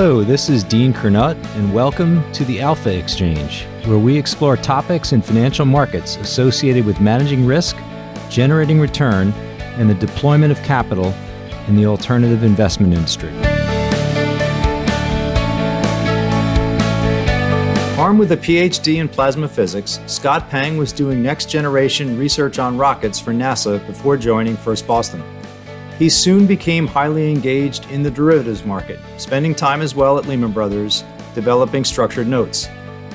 Hello, this is Dean Curnutt, and welcome to the Alpha Exchange, where we explore topics in financial markets associated with managing risk, generating return, and the deployment of capital in the alternative investment industry. Armed with a PhD in plasma physics, Scott Peng was doing next generation research on rockets for NASA before joining First Boston. He soon became highly engaged in the derivatives market, spending time as well at Lehman Brothers developing structured notes.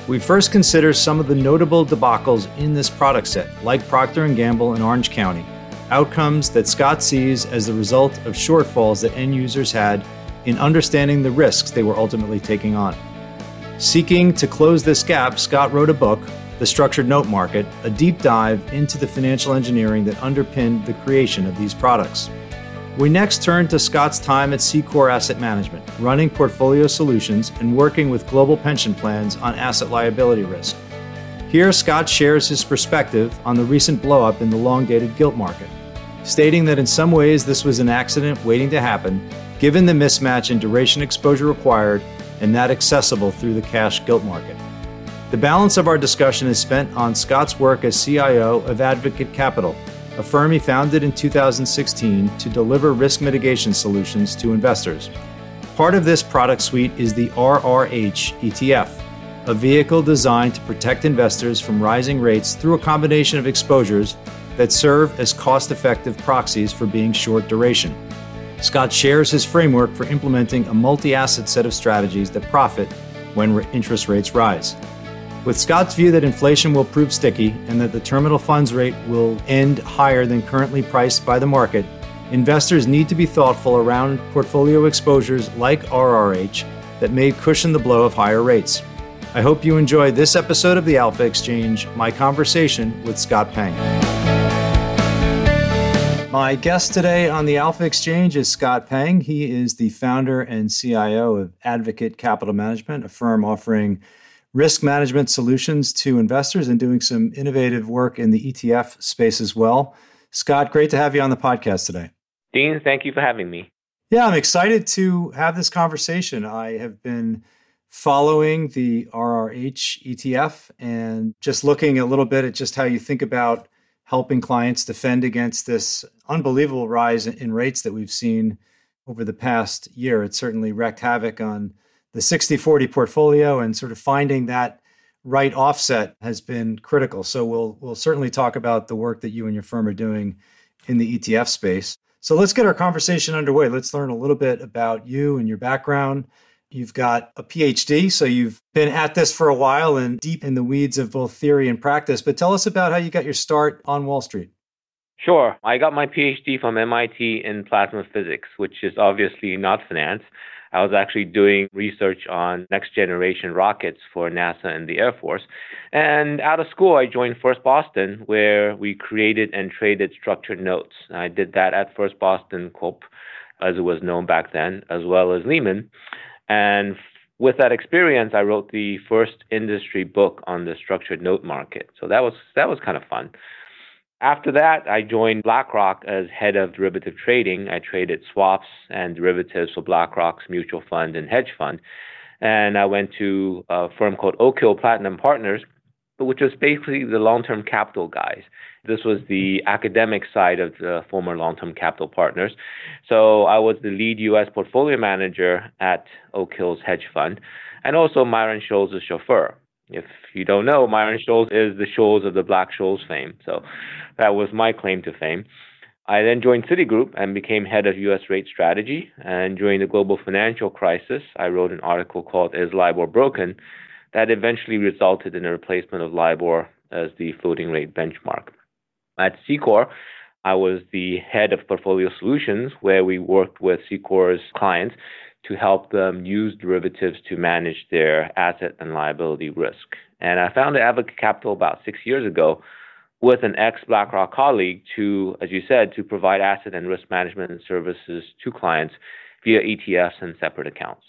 We first consider some of the notable debacles in this product set, like Procter & Gamble and Orange County, outcomes that Scott sees as the result of shortfalls that end users had in understanding the risks they were ultimately taking on. Seeking to close this gap, Scott wrote a book, The Structured Note Market, a deep dive into the financial engineering that underpinned the creation of these products. We next turn to Scott's time at Secor Asset Management, running portfolio solutions and working with global pension plans on asset liability risk. Here, Scott shares his perspective on the recent blowup in the long dated gilt market, stating that in some ways this was an accident waiting to happen, given the mismatch in duration exposure required and that accessible through the cash gilt market. The balance of our discussion is spent on Scott's work as CIO of Advocate Capital, a firm he founded in 2016 to deliver risk mitigation solutions to investors. Part of this product suite is the RRH ETF, a vehicle designed to protect investors from rising rates through a combination of exposures that serve as cost effective proxies for being short duration. Scott shares his framework for implementing a multi asset set of strategies that profit when interest rates rise. With Scott's view that inflation will prove sticky and that the terminal funds rate will end higher than currently priced by the market, investors need to be thoughtful around portfolio exposures like RRH that may cushion the blow of higher rates. I hope you enjoyed this episode of the Alpha Exchange, my conversation with Scott Peng. My guest today on the Alpha Exchange is Scott Peng. He is the founder and CIO of Advocate Capital Management, a firm offering risk management solutions to investors and doing some innovative work in the ETF space as well. Scott, great to have you on the podcast today. Dean, thank you for having me. Yeah, I'm excited to have this conversation. I have been following the RRH ETF and just looking a little bit at just how you think about helping clients defend against this unbelievable rise in rates that we've seen over the past year. It certainly wreaked havoc on the 60 40 portfolio and sort of finding that right offset has been critical. So we'll we'll certainly talk about the work that you and your firm are doing in the ETF space. So let's get our conversation underway. Let's learn a little bit about you and your background You've got a PhD, so you've been at this for a while and deep in the weeds of both theory and practice. But tell us about how you got your start on Wall Street. Sure. I got my PhD from MIT in plasma physics, which is obviously not finance. I was actually doing research on next generation rockets for NASA and the Air Force. And out of school, I joined First Boston, where we created and traded structured notes. I did that at First Boston Corp, as it was known back then, as well as Lehman. And with that experience, I wrote the first industry book on the structured note market. So that was that was kind of fun. After that, I joined BlackRock as head of derivative trading. I traded swaps and derivatives for BlackRock's mutual fund and hedge fund. And I went to a firm called Oak Hill Platinum Partners, which was basically the long term capital guys. This was the academic side of the former long term capital partners. So I was the lead US portfolio manager at Oak Hill's hedge fund and also Myron Scholes' chauffeur. If you don't know, Myron Scholes is the Scholes of the Black Scholes fame. So that was my claim to fame. I then joined Citigroup and became head of U.S. rate strategy. And during the global financial crisis, I wrote an article called Is LIBOR Broken? that eventually resulted in a replacement of LIBOR as the floating rate benchmark. At Secor, I was the head of portfolio solutions, where we worked with Secor's clients to help them use derivatives to manage their asset and liability risk. And I founded Advocate Capital about six years ago with an ex BlackRock colleague to, as you said, to provide asset and risk management services to clients via ETFs and separate accounts.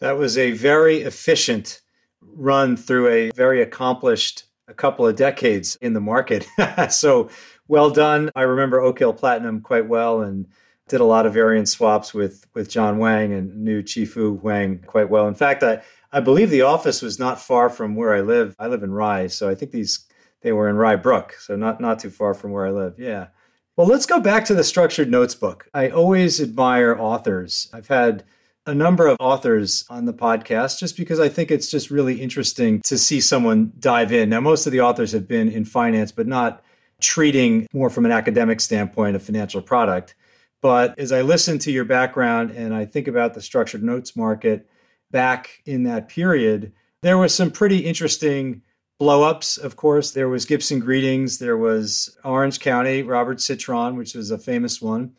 That was a very efficient run through a very accomplished a couple of decades in the market. so well done. I remember Oak Hill Platinum quite well and did a lot of variance swaps with with John Wang and knew Chi-Fu Huang quite well. In fact, I I believe the office was not far from where I live. I live in Rye, so I think these they were in Rye Brook, so not not too far from where I live. Yeah. Well, let's go back to the structured notes book. I always admire authors. I've had a number of authors on the podcast just because I think it's just really interesting to see someone dive in. Now, most of the authors have been in finance, but not treating more from an academic standpoint a financial product. But as I listen to your background and I think about the structured notes market back in that period, there was some pretty interesting blowups, of course. There was Gibson Greetings, there was Orange County, Robert Citron, which was a famous one.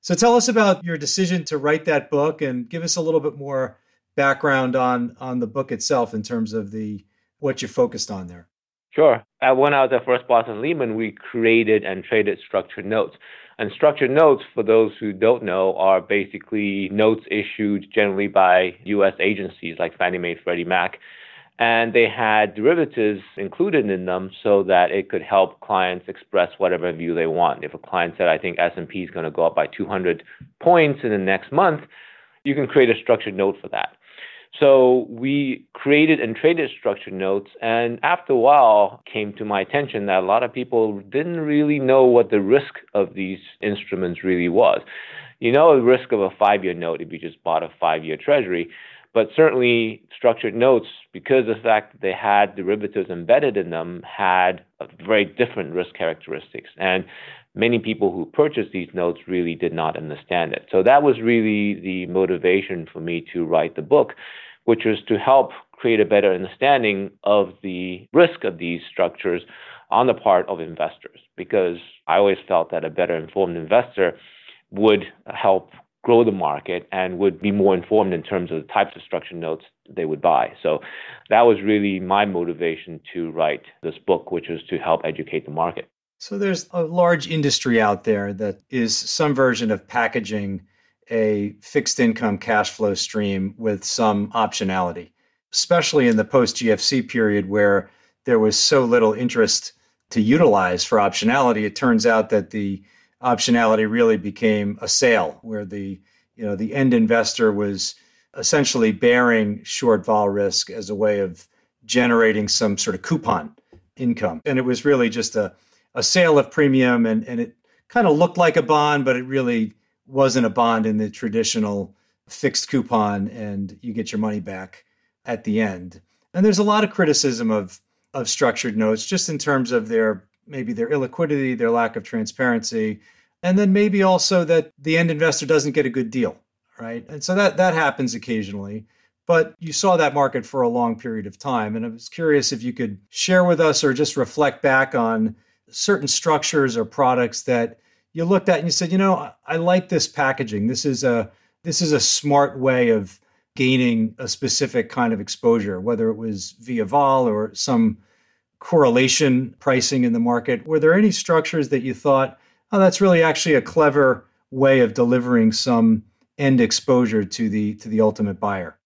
So tell us about your decision to write that book and give us a little bit more background on on the book itself in terms of the what you focused on there. Sure. When I was at First Boston Lehman, we created and traded structured notes. And structured notes, for those who don't know, are basically notes issued generally by U.S. agencies like Fannie Mae, Freddie Mac, and they had derivatives included in them so that it could help clients express whatever view they want. If a client said, "I think S&P is going to go up by 200 points in the next month," you can create a structured note for that. So we created and traded structured notes, and after a while, came to my attention that a lot of people didn't really know what the risk of these instruments really was. You know, the risk of a five-year note if you just bought a five-year Treasury but certainly, structured notes, because of the fact that they had derivatives embedded in them, had very different risk characteristics. And many people who purchased these notes really did not understand it. So that was really the motivation for me to write the book, which was to help create a better understanding of the risk of these structures on the part of investors. Because I always felt that a better informed investor would help grow the market and would be more informed in terms of the types of structured notes they would buy. So that was really my motivation to write this book, which was to help educate the market. So there's a large industry out there that is some version of packaging a fixed income cash flow stream with some optionality, especially in the post GFC period where there was so little interest to utilize for optionality. It turns out that the optionality really became a sale where the you know the end investor was essentially bearing short vol risk as a way of generating some sort of coupon income and it was really just a, a sale of premium and, and it kind of looked like a bond but it really wasn't a bond in the traditional fixed coupon and you get your money back at the end and there's a lot of criticism of of structured notes just in terms of their maybe their illiquidity, their lack of transparency, and then maybe also that the end investor doesn't get a good deal, right? And so that that happens occasionally. But you saw that market for a long period of time. And I was curious if you could share with us or just reflect back on certain structures or products that you looked at and you said, you know, I like this packaging. This is a this is a smart way of gaining a specific kind of exposure, whether it was via vol or some correlation pricing in the market. Were there any structures that you thought, oh, that's really actually a clever way of delivering some end exposure to the to the ultimate buyer?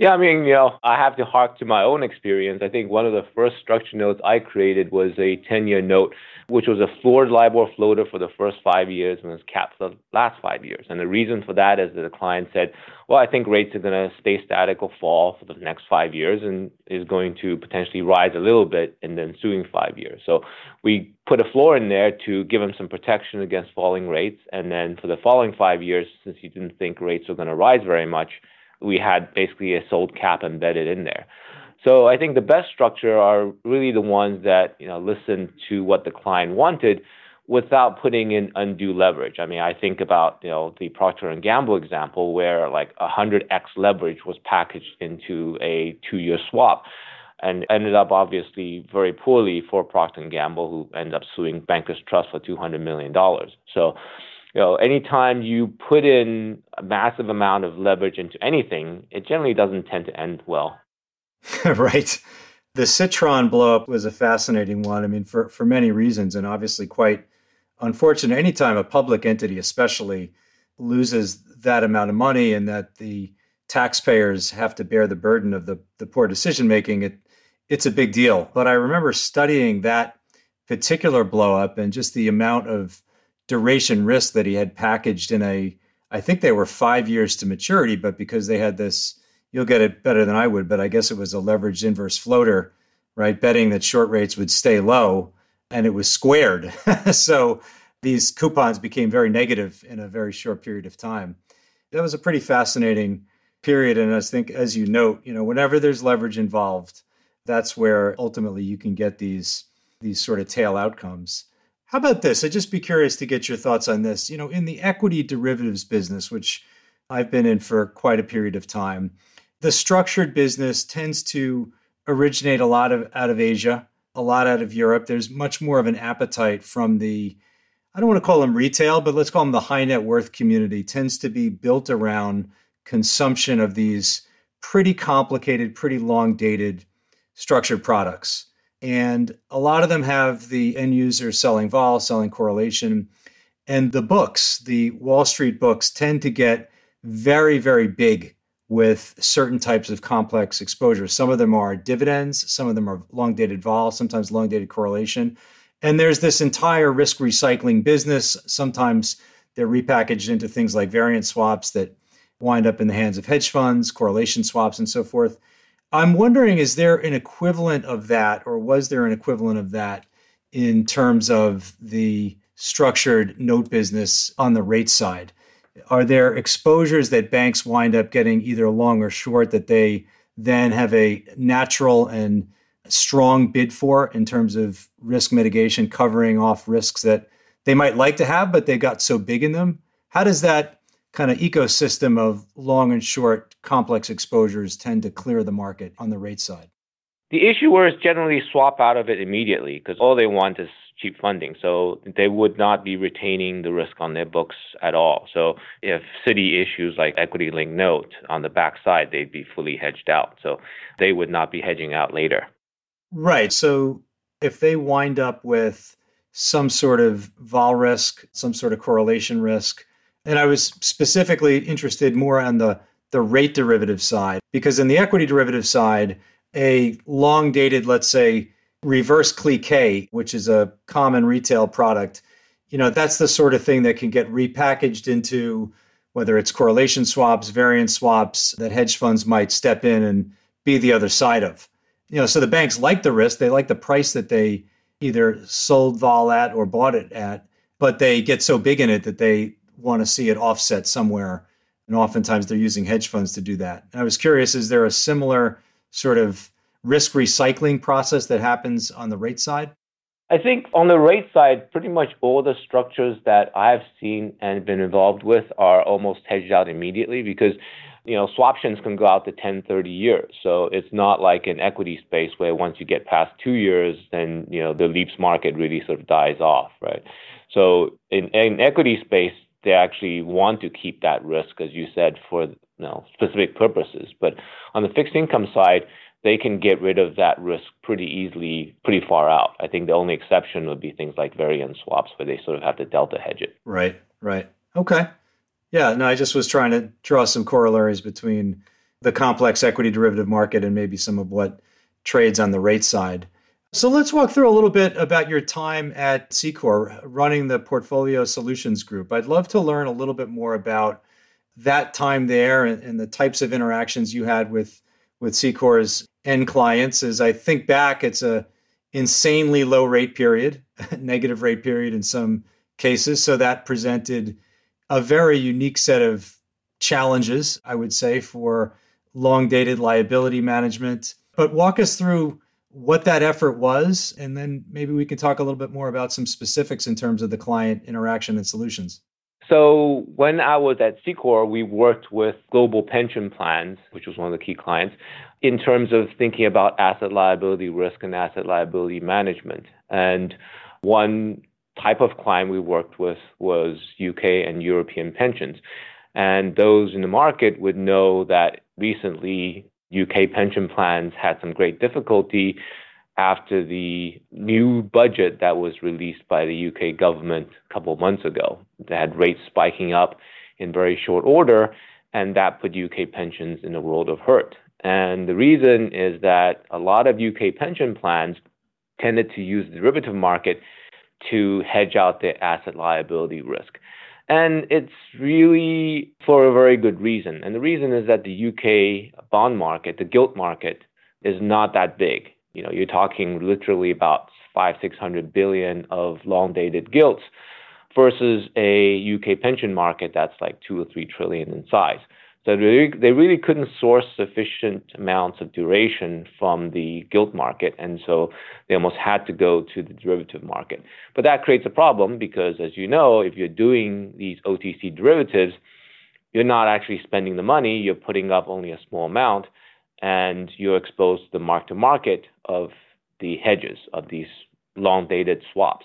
Yeah, I mean, you know, I have to hark to my own experience. I think one of the first structure notes I created was a 10 year note, which was a floored LIBOR floater for the first five years and was capped for the last five years. And the reason for that is that the client said, well, I think rates are going to stay static or fall for the next five years and is going to potentially rise a little bit in the ensuing five years. So we put a floor in there to give them some protection against falling rates. And then for the following five years, since you didn't think rates were going to rise very much, we had basically a sold cap embedded in there. So I think the best structure are really the ones that you know listen to what the client wanted without putting in undue leverage. I mean, I think about you know the Procter and Gamble example where like 100x leverage was packaged into a two-year swap and ended up obviously very poorly for Procter and Gamble, who ended up suing Bankers Trust for 200 million dollars. So you know, anytime you put in a massive amount of leverage into anything, it generally doesn't tend to end well. right. The Citron blowup was a fascinating one. I mean, for, for many reasons, and obviously quite unfortunate. Anytime a public entity, especially, loses that amount of money and that the taxpayers have to bear the burden of the, the poor decision making, it it's a big deal. But I remember studying that particular blowup and just the amount of duration risk that he had packaged in a, I think they were five years to maturity, but because they had this, you'll get it better than I would, but I guess it was a leveraged inverse floater, right? Betting that short rates would stay low and it was squared. so these coupons became very negative in a very short period of time. That was a pretty fascinating period. And I think, as you note, you know, whenever there's leverage involved, that's where ultimately you can get these these sort of tail outcomes. How about this? I'd just be curious to get your thoughts on this. You know, in the equity derivatives business, which I've been in for quite a period of time, the structured business tends to originate a lot of out of Asia, a lot out of Europe. There's much more of an appetite from the I don't want to call them retail, but let's call them the high net worth community tends to be built around consumption of these pretty complicated, pretty long dated structured products. And a lot of them have the end user selling vol, selling correlation. And the books, the Wall Street books, tend to get very, very big with certain types of complex exposures. Some of them are dividends, some of them are long dated vol, sometimes long dated correlation. And there's this entire risk recycling business. Sometimes they're repackaged into things like variance swaps that wind up in the hands of hedge funds, correlation swaps, and so forth. I'm wondering is there an equivalent of that, or was there an equivalent of that in terms of the structured note business on the rate side? Are there exposures that banks wind up getting either long or short that they then have a natural and strong bid for in terms of risk mitigation, covering off risks that they might like to have, but they got so big in them? How does that kind of ecosystem of long and short complex exposures tend to clear the market on the rate side? The issuers generally swap out of it immediately because all they want is cheap funding. So they would not be retaining the risk on their books at all. So if Citi issues like equity linked note on the backside, they'd be fully hedged out. So they would not be hedging out later. Right. So if they wind up with some sort of vol risk, some sort of correlation risk, and I was specifically interested more on the, the rate derivative side, because in the equity derivative side, a long dated, let's say, reverse cliquet, which is a common retail product, you know, that's the sort of thing that can get repackaged into whether it's correlation swaps, variance swaps that hedge funds might step in and be the other side of. You know, so the banks like the risk, they like the price that they either sold vol at or bought it at, but they get so big in it that they want to see it offset somewhere. And oftentimes they're using hedge funds to do that. And I was curious, is there a similar sort of risk recycling process that happens on the rate side? I think on the rate side, pretty much all the structures that I've seen and been involved with are almost hedged out immediately because you know swaptions can go out to 10 30 years so it's not like an equity space where once you get past two years then you know the leaps market really sort of dies off right so in, in equity space they actually want to keep that risk, as you said, for you know, specific purposes. But on the fixed income side, they can get rid of that risk pretty easily, pretty far out. I think the only exception would be things like variance swaps, where they sort of have to delta hedge it. Right, right. Okay. Yeah, no, I just was trying to draw some corollaries between the complex equity derivative market and maybe some of what trades on the rate side. So let's walk through a little bit about your time at Secor running the Portfolio Solutions Group. I'd love to learn a little bit more about that time there and, and the types of interactions you had with with Secor's end clients. As I think back, it's a insanely low rate period, negative rate period in some cases. So that presented a very unique set of challenges, I would say, for long dated liability management. But walk us through what that effort was, and then maybe we can talk a little bit more about some specifics in terms of the client interaction and solutions. So when I was at Secor, we worked with global pension plans, which was one of the key clients, in terms of thinking about asset liability risk and asset liability management. And one type of client we worked with was UK and European pensions. And those in the market would know that recently UK pension plans had some great difficulty after the new budget that was released by the UK government a couple of months ago. They had rates spiking up in very short order, and that put UK pensions in a world of hurt. And the reason is that a lot of UK pension plans tended to use the derivative market to hedge out their asset liability risk. And it's really for a very good reason. And the reason is that the UK bond market, the gilt market, is not that big. You know, you're talking literally about five, six hundred billion of long dated gilts versus a UK pension market that's like two or three trillion in size. So they, really couldn't source sufficient amounts of duration from the gilt market, and so they almost had to go to the derivative market. But that creates a problem because, as you know, if you're doing these OTC derivatives, you're not actually spending the money, you're putting up only a small amount, and you're exposed to the mark to market of the hedges of these long dated swaps.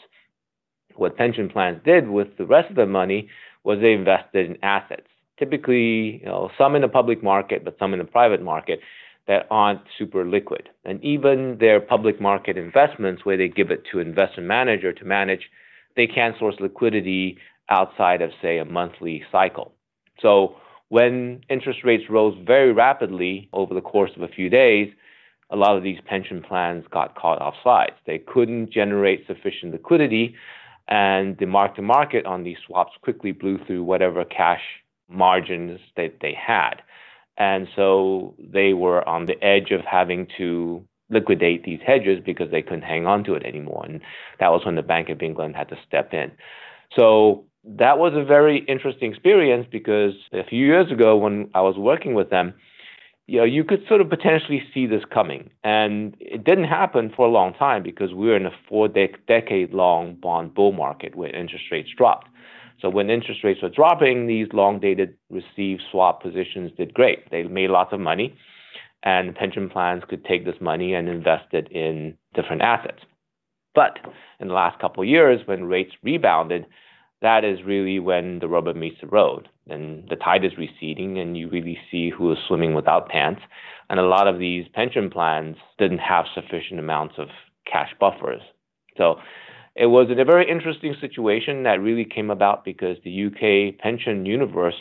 What pension plans did with the rest of the money was they invested in assets, typically, you know, some in the public market, but some in the private market that aren't super liquid. And even their public market investments, where they give it to investment manager to manage, they can't source liquidity outside of, say, a monthly cycle. So when interest rates rose very rapidly over the course of a few days, a lot of these pension plans got caught off sides. They couldn't generate sufficient liquidity, and the mark to market on these swaps quickly blew through whatever cash margins that they had. And so they were on the edge of having to liquidate these hedges because they couldn't hang on to it anymore. And that was when the Bank of England had to step in. So that was a very interesting experience because a few years ago when I was working with them, you know, you could sort of potentially see this coming. And it didn't happen for a long time because we were in a four de- decade long bond bull market where interest rates dropped. So when interest rates were dropping, these long dated receive swap positions did great. They made lots of money, and pension plans could take this money and invest it in different assets. But in the last couple of years, when rates rebounded, that is really when the rubber meets the road and the tide is receding and you really see who is swimming without pants. And a lot of these pension plans didn't have sufficient amounts of cash buffers. So it was a very interesting situation that really came about because the UK pension universe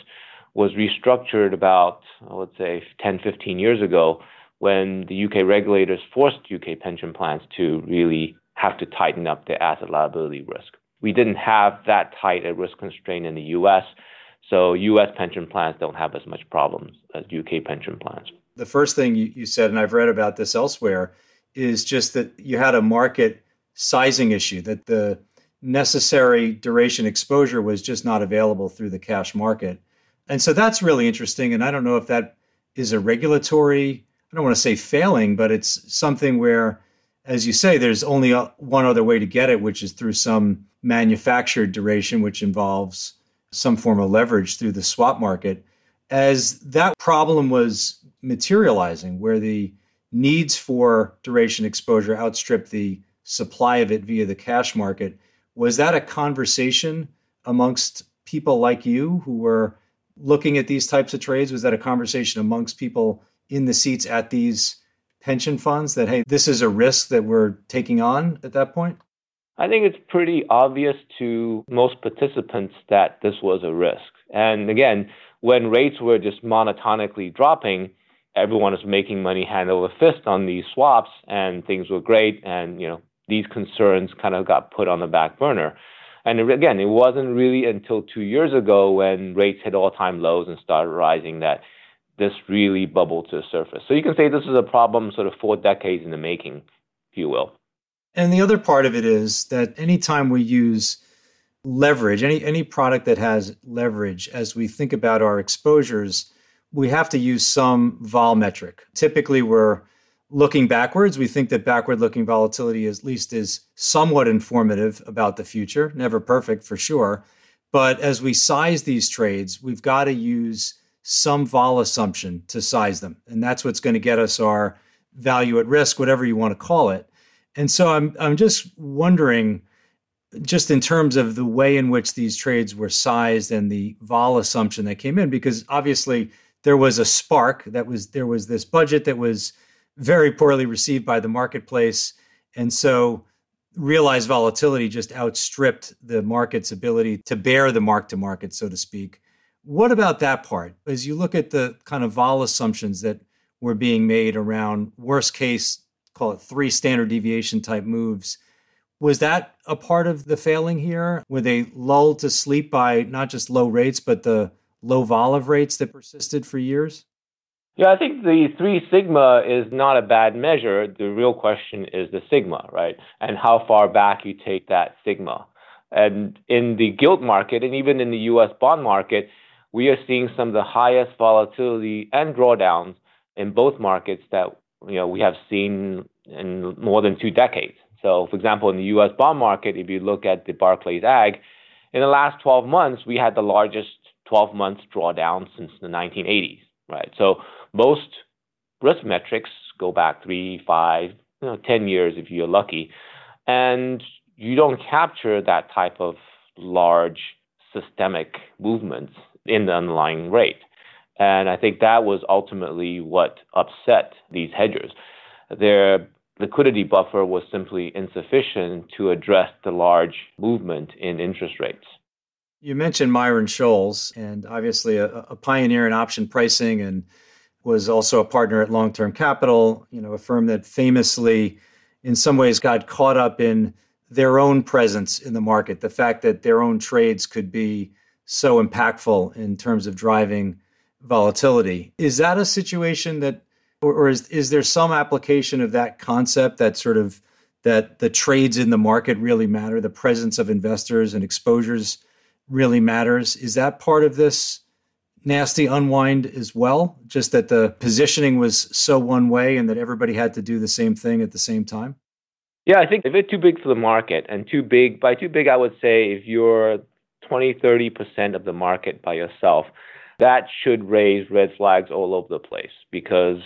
was restructured about, I would say, 10, 15 years ago when the UK regulators forced UK pension plans to really have to tighten up their asset liability risk. We didn't have that tight a risk constraint in the US, so US pension plans don't have as much problems as UK pension plans. The first thing you said, and I've read about this elsewhere, is just that you had a market sizing issue that the necessary duration exposure was just not available through the cash market. And so that's really interesting. And I don't know if that is a regulatory, I don't want to say failing, but it's something where, as you say, there's only uh, one other way to get it, which is through some manufactured duration, which involves some form of leverage through the swap market. As that problem was materializing, where the needs for duration exposure outstripped the supply of it via the cash market. Was that a conversation amongst people like you who were looking at these types of trades? Was that a conversation amongst people in the seats at these pension funds that, hey, this is a risk that we're taking on at that point? I think it's pretty obvious to most participants that this was a risk. And again, when rates were just monotonically dropping, everyone was making money hand over fist on these swaps and things were great and you know these concerns kind of got put on the back burner. And again, it wasn't really until two years ago when rates hit all time lows and started rising that this really bubbled to the surface. So you can say this is a problem sort of four decades in the making, if you will. And the other part of it is that anytime we use leverage, any, any product that has leverage, as we think about our exposures, we have to use some vol metric. Typically, we're looking backwards, we think that backward looking volatility at least is somewhat informative about the future, never perfect for sure. But as we size these trades, we've got to use some vol assumption to size them. And that's what's going to get us our value at risk, whatever you want to call it. And so I'm, I'm just wondering, just in terms of the way in which these trades were sized and the vol assumption that came in, because obviously there was a spark that was there was this budget that was very poorly received by the marketplace. And so realized volatility just outstripped the market's ability to bear the mark to market, so to speak. What about that part? As you look at the kind of vol assumptions that were being made around worst case, call it three standard deviation type moves, Was that a part of the failing here? Were they lulled to sleep by not just low rates, but the low vol of rates that persisted for years? Yeah, I think the three sigma is not a bad measure. The real question is the sigma, right? And how far back you take that sigma. And in the gilt market and even in the US bond market, we are seeing some of the highest volatility and drawdowns in both markets that you know we have seen in more than two decades. So, for example, in the US bond market, if you look at the Barclays Ag, in the last 12 months, we had the largest 12 months drawdown since the 1980s, right? So, most risk metrics go back three, five, you know, 10 years if you're lucky. And you don't capture that type of large systemic movements in the underlying rate. And I think that was ultimately what upset these hedgers. Their liquidity buffer was simply insufficient to address the large movement in interest rates. You mentioned Myron Scholes, and obviously a, a pioneer in option pricing and was also a partner at Long Term Capital, you know, a firm that famously, in some ways, got caught up in their own presence in the market, the fact that their own trades could be so impactful in terms of driving volatility. Is that a situation that, or, is, is there some application of that concept that sort of that the trades in the market really matter, the presence of investors and exposures really matters? Is that part of this nasty unwind as well? Just that the positioning was so one way and that everybody had to do the same thing at the same time? Yeah, I think if it's too big for the market and too big, by too big, I would say if you're 20, 30% of the market by yourself, that should raise red flags all over the place because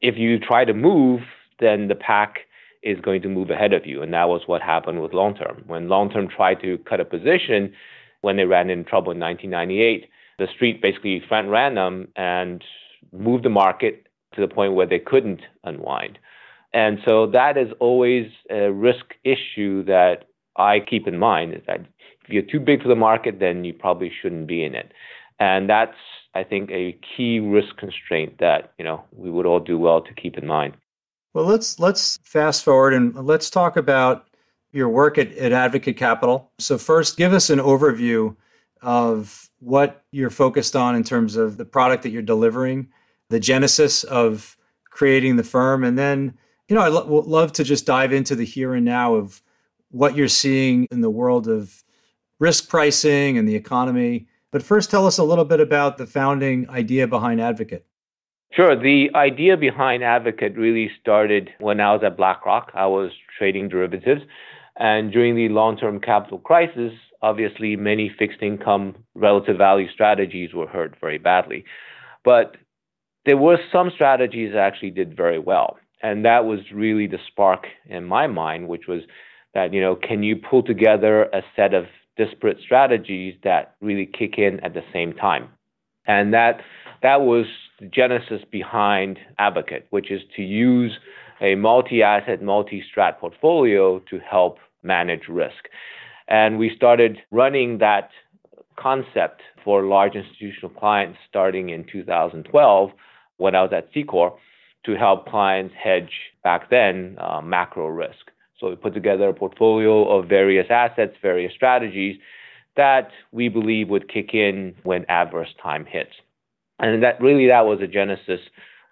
if you try to move, then the pack is going to move ahead of you. And that was what happened with long term. When long term tried to cut a position when they ran into trouble in 1998, the street basically front ran them and moved the market to the point where they couldn't unwind. And so that is always a risk issue that I keep in mind is that if you're too big for the market, then you probably shouldn't be in it. And that's, I think, a key risk constraint that you know we would all do well to keep in mind. Well, let's let's fast forward and let's talk about your work at, at Advocate Capital. So first, give us an overview of what you're focused on in terms of the product that you're delivering, the genesis of creating the firm, and then you know I'd lo- love to just dive into the here and now of what you're seeing in the world of risk pricing and the economy. But first, tell us a little bit about the founding idea behind Advocate. Sure. The idea behind Advocate really started when I was at BlackRock. I was trading derivatives. And during the long term capital crisis, obviously, many fixed income relative value strategies were hurt very badly. But there were some strategies that actually did very well. And that was really the spark in my mind, which was that, you know, can you pull together a set of disparate strategies that really kick in at the same time? And that that was the genesis behind Advocate, which is to use a multi-asset, multi-strat portfolio to help manage risk. And we started running that concept for large institutional clients starting in 2012 when I was at Secor to help clients hedge back then uh, macro risk. So we put together a portfolio of various assets, various strategies that we believe would kick in when adverse time hits. And that really that was a genesis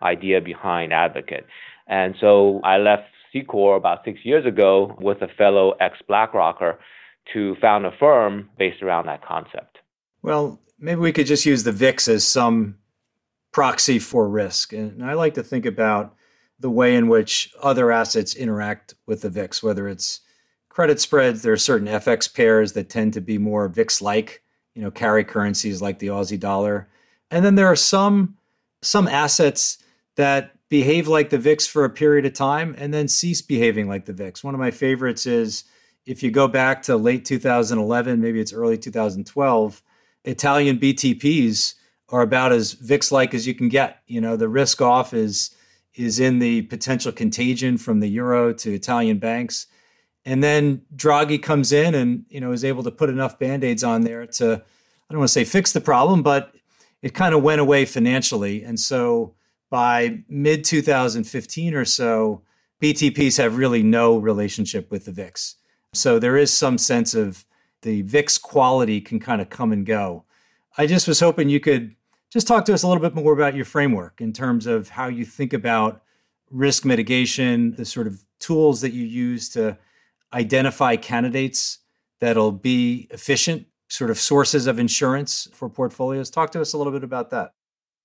idea behind Advocate. And so I left Secor about six years ago with a fellow ex BlackRocker to found a firm based around that concept. Well, maybe we could just use the VIX as some proxy for risk. And I like to think about the way in which other assets interact with the VIX, whether it's credit spreads, there are certain FX pairs that tend to be more VIX like, you know, carry currencies like the Aussie dollar. And then there are some some assets that behave like the VIX for a period of time and then cease behaving like the VIX. One of my favorites is if you go back to late 2011, maybe it's early 2012, Italian BTPs are about as VIX like as you can get. You know, the risk off is is in the potential contagion from the euro to Italian banks. And then Draghi comes in and you know is able to put enough band-aids on there to I don't want to say fix the problem, but it kind of went away financially. And so by mid 2015 or so, BTPs have really no relationship with the VIX. So there is some sense of the VIX quality can kind of come and go. I just was hoping you could just talk to us a little bit more about your framework in terms of how you think about risk mitigation, the sort of tools that you use to identify candidates that'll be efficient, sort of sources of insurance for portfolios. Talk to us a little bit about that.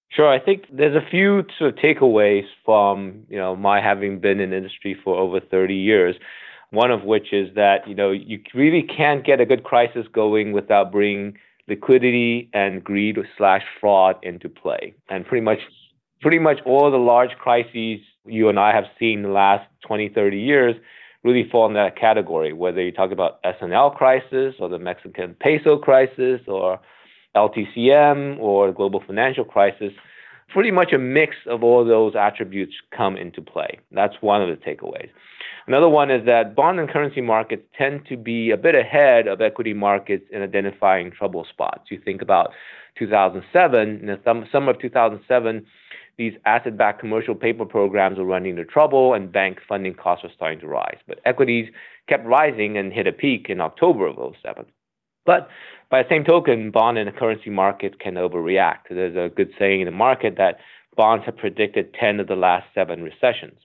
Sure. I think there's a few sort of takeaways from, you know, my having been in industry for over 30 years. One of which is that, you know, you really can't get a good crisis going without bringing liquidity and greed slash fraud into play. And pretty much pretty much all the large crises you and I have seen the last 20, 30 years really fall in that category, whether you talk about S&L crisis or the Mexican peso crisis or LTCM or the global financial crisis, pretty much a mix of all those attributes come into play. That's one of the takeaways. Another one is that bond and currency markets tend to be a bit ahead of equity markets in identifying trouble spots. You think about 2007, in the summer of 2007, these asset-backed commercial paper programs were running into trouble and bank funding costs were starting to rise. But equities kept rising and hit a peak in October of 07. But by the same token, bond and currency markets can overreact. There's a good saying in the market that bonds have predicted 10 of the last seven recessions.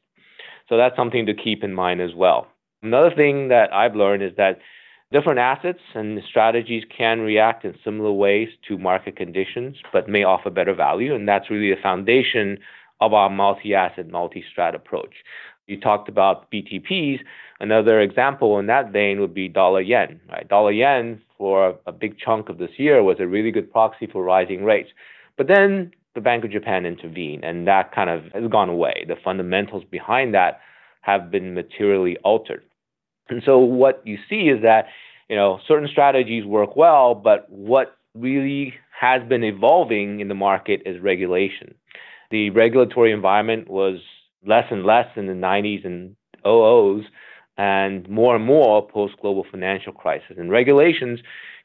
So that's something to keep in mind as well. Another thing that I've learned is that Different assets and strategies can react in similar ways to market conditions, but may offer better value. And that's really the foundation of our multi asset, multi strat approach. You talked about BTPs. Another example in that vein would be dollar yen. Right? Dollar yen for a big chunk of this year was a really good proxy for rising rates. But then the Bank of Japan intervened, and that kind of has gone away. The fundamentals behind that have been materially altered. And so what you see is that, you know, certain strategies work well, but what really has been evolving in the market is regulation. The regulatory environment was less and less in the 90s and 00s and more and more post global financial crisis. And regulations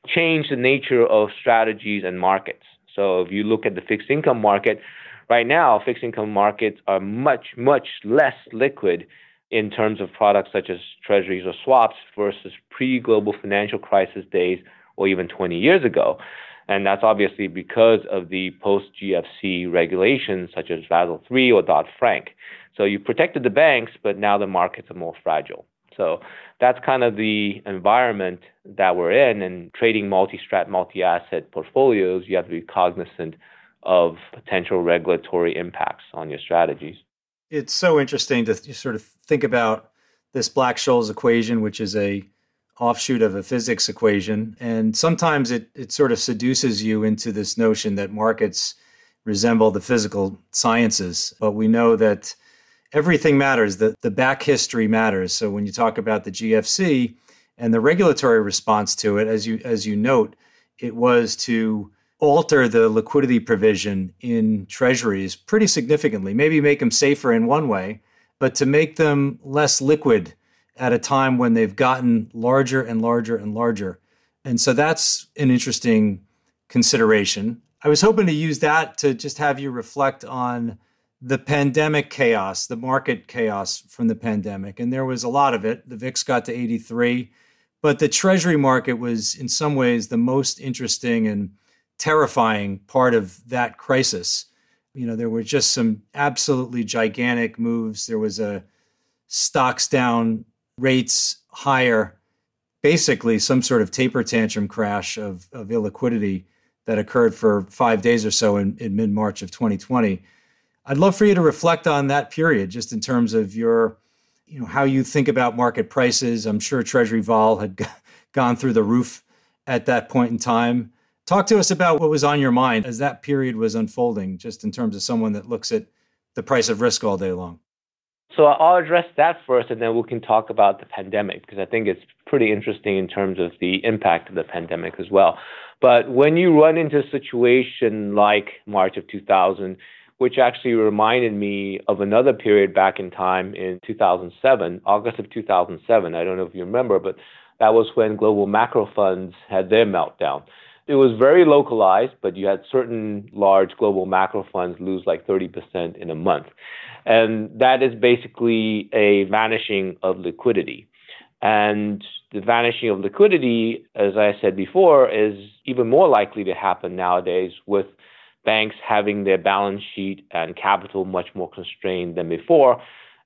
change the nature of strategies and markets. So if you look at the fixed income market, right now, fixed income markets are much, much less liquid in terms of products such as treasuries or swaps versus pre global financial crisis days or even 20 years ago. And that's obviously because of the post GFC regulations such as Basel III or Dodd Frank. So you protected the banks, but now the markets are more fragile. So that's kind of the environment that we're in. And trading multi strat, multi asset portfolios, you have to be cognizant of potential regulatory impacts on your strategies it's so interesting to sort of think about this Black-Scholes equation, which is a offshoot of a physics equation, and sometimes it it sort of seduces you into this notion that markets resemble the physical sciences, but we know that everything matters. The the back history matters. So when you talk about the GFC and the regulatory response to it, as you as you note, it was to alter the liquidity provision in treasuries pretty significantly, maybe make them safer in one way, but to make them less liquid at a time when they've gotten larger and larger and larger. And so that's an interesting consideration. I was hoping to use that to just have you reflect on the pandemic chaos, the market chaos from the pandemic. And there was a lot of it. The VIX got to 83, but the treasury market was in some ways the most interesting and terrifying part of that crisis. You know, there were just some absolutely gigantic moves. There was a stocks down, rates higher, basically some sort of taper tantrum crash of, of illiquidity that occurred for five days or so in, in mid March of 2020. I'd love for you to reflect on that period, just in terms of your, you know, how you think about market prices. I'm sure Treasury vol had gone through the roof at that point in time. Talk to us about what was on your mind as that period was unfolding, just in terms of someone that looks at the price of risk all day long. So I'll address that first, and then we can talk about the pandemic because I think it's pretty interesting in terms of the impact of the pandemic as well. But when you run into a situation like March of 2000, which actually reminded me of another period back in time in 2007, August of 2007. I don't know if you remember, but that was when global macro funds had their meltdown. It was very localized, but you had certain large global macro funds lose like 30% in a month. And that is basically a vanishing of liquidity. And the vanishing of liquidity, as I said before, is even more likely to happen nowadays with banks having their balance sheet and capital much more constrained than before,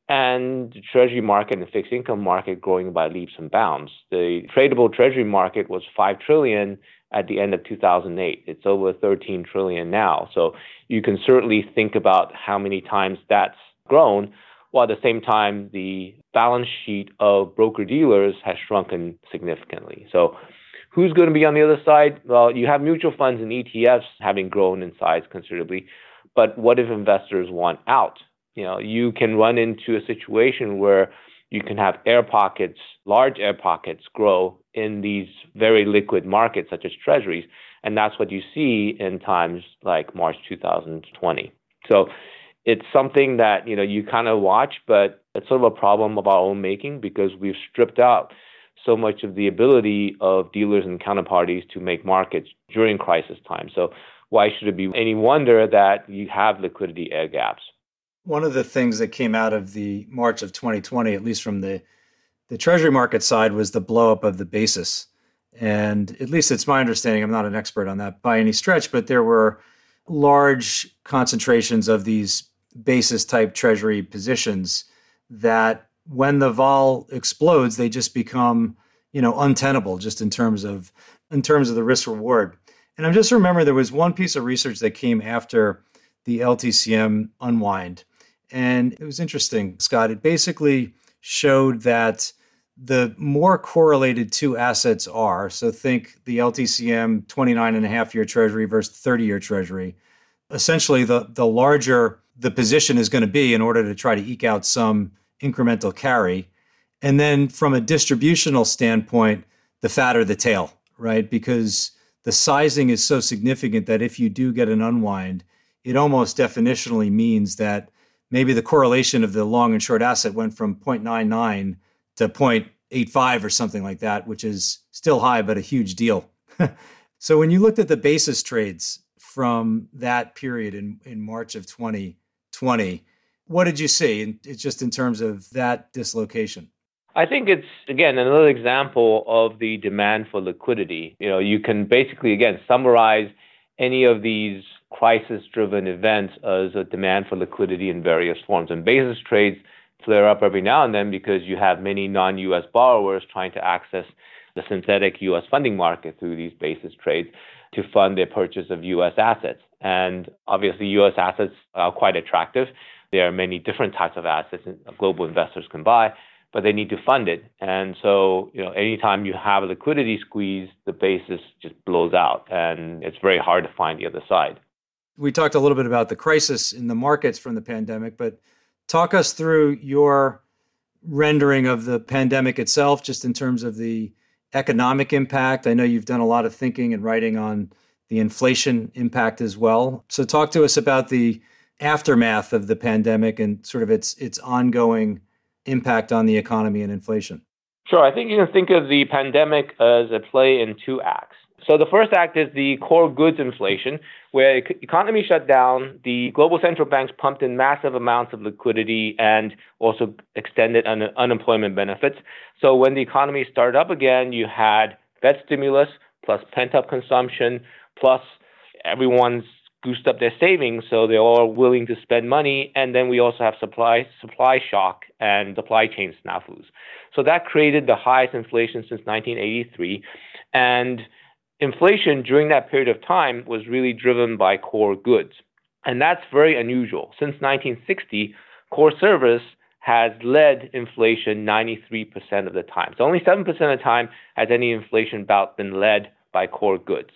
and the treasury market and the fixed income market growing by leaps and bounds. The tradable treasury market was 5 trillion at the end of 2008. It's over 13 trillion now. So you can certainly think about how many times that's grown while at the same time the balance sheet of broker dealers has shrunken significantly. So who's going to be on the other side? Well, you have mutual funds and ETFs having grown in size considerably, but what if investors want out? You know, you can run into a situation where you can have air pockets, large air pockets grow in these very liquid markets such as treasuries, and that's what you see in times like March 2020. So it's something that you know you kind of watch, but it's sort of a problem of our own making because we've stripped out so much of the ability of dealers and counterparties to make markets during crisis time. So why should it be any wonder that you have liquidity air gaps? One of the things that came out of the March of 2020, at least from the the treasury market side, was the blowup of the basis. And at least it's my understanding, I'm not an expert on that by any stretch, but there were large concentrations of these basis type treasury positions that when the vol explodes, they just become, you know, untenable just in terms of in terms of the risk reward. And I'm just remembering there was one piece of research that came after the LTCM unwind. And it was interesting, Scott. It basically showed that the more correlated two assets are, so think the LTCM 29 and a half year treasury versus 30 year treasury, essentially the, the larger the position is going to be in order to try to eke out some incremental carry. And then from a distributional standpoint, the fatter the tail, right? Because the sizing is so significant that if you do get an unwind, it almost definitionally means that maybe the correlation of the long and short asset went from 0.99 to 0.85 or something like that, which is still high, but a huge deal. so when you looked at the basis trades from that period in, in March of 2020, what did you see? It's just in terms of that dislocation. I think it's again another example of the demand for liquidity. You know, you can basically again summarize any of these crisis driven events as a demand for liquidity in various forms. And basis trades flare up every now and then because you have many non US borrowers trying to access the synthetic US funding market through these basis trades to fund their purchase of US assets. And obviously, US assets are quite attractive. There are many different types of assets that global investors can buy but they need to fund it. And so, you know, anytime you have a liquidity squeeze, the basis just blows out and it's very hard to find the other side. We talked a little bit about the crisis in the markets from the pandemic, but talk us through your rendering of the pandemic itself, just in terms of the economic impact. I know you've done a lot of thinking and writing on the inflation impact as well. So, talk to us about the aftermath of the pandemic and sort of its its ongoing impact on the economy and inflation? Sure. I think you can think of the pandemic as a play in two acts. So the first act is the core goods inflation, where economy shut down, the global central banks pumped in massive amounts of liquidity and also extended un- unemployment benefits. So when the economy started up again, you had Fed stimulus plus pent up consumption plus everyone's goosed up their savings, so they're all willing to spend money. And then we also have supply supply shock and supply chain snafus. So that created the highest inflation since 1983, and inflation during that period of time was really driven by core goods, and that's very unusual. Since 1960, core service has led inflation 93% of the time. So only 7% of the time has any inflation bout been led by core goods.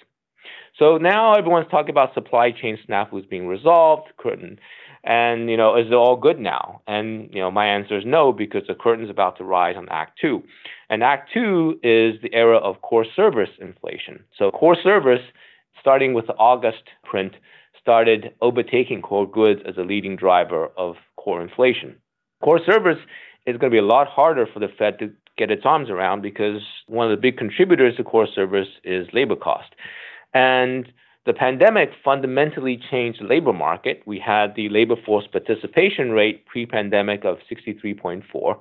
So now everyone's talking about supply chain snafus being resolved, curtain, and you know, is it all good now? And you know, my answer is no, because the curtain is about to rise on Act Two, and Act Two is the era of core service inflation. So core service, starting with the August print, started overtaking core goods as a leading driver of core inflation. Core service is going to be a lot harder for the Fed to get its arms around because one of the big contributors to core service is labor cost. And the pandemic fundamentally changed the labor market. We had the labor force participation rate pre pandemic of 63.4.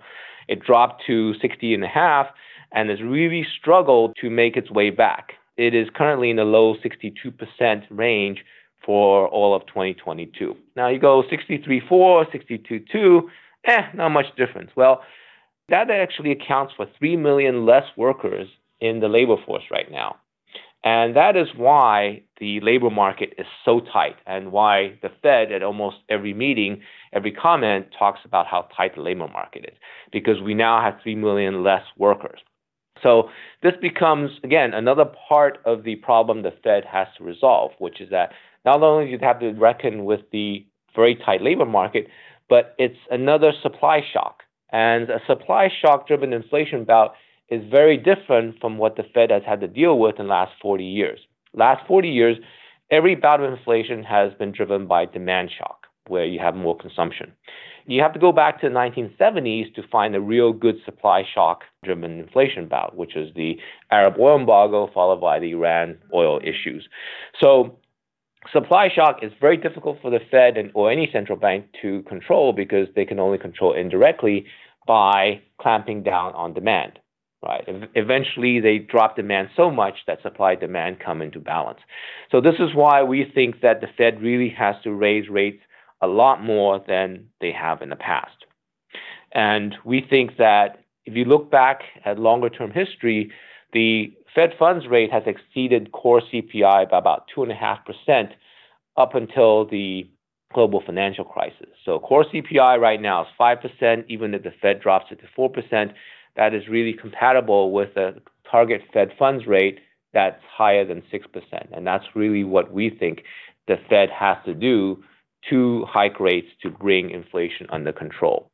It dropped to 60 and a half. and has really struggled to make its way back. It is currently in the low 62% range for all of 2022. Now you go 63.4, 62.2, eh, not much difference. Well, that actually accounts for 3 million less workers in the labor force right now. And that is why the labor market is so tight and why the Fed at almost every meeting, every comment talks about how tight the labor market is, because we now have 3 million less workers. So this becomes, again, another part of the problem the Fed has to resolve, which is that not only do you have to reckon with the very tight labor market, but it's another supply shock. And a supply shock driven inflation bout is very different from what the Fed has had to deal with in the last 40 years. Last 40 years, every bout of inflation has been driven by demand shock, where you have more consumption. You have to go back to the 1970s to find a real good supply shock driven inflation bout, which is the Arab oil embargo followed by the Iran oil issues. So supply shock is very difficult for the Fed and or any central bank to control because they can only control indirectly by clamping down on demand. Right. Eventually, they drop demand so much that supply demand come into balance. So this is why we think that the Fed really has to raise rates a lot more than they have in the past. And we think that if you look back at longer term history, the Fed funds rate has exceeded core CPI by about 2.5% up until the global financial crisis. So core CPI right now is 5%, even if the Fed drops it to 4%, that is really compatible with a target Fed funds rate that's higher than 6%. And that's really what we think the Fed has to do to hike rates to bring inflation under control.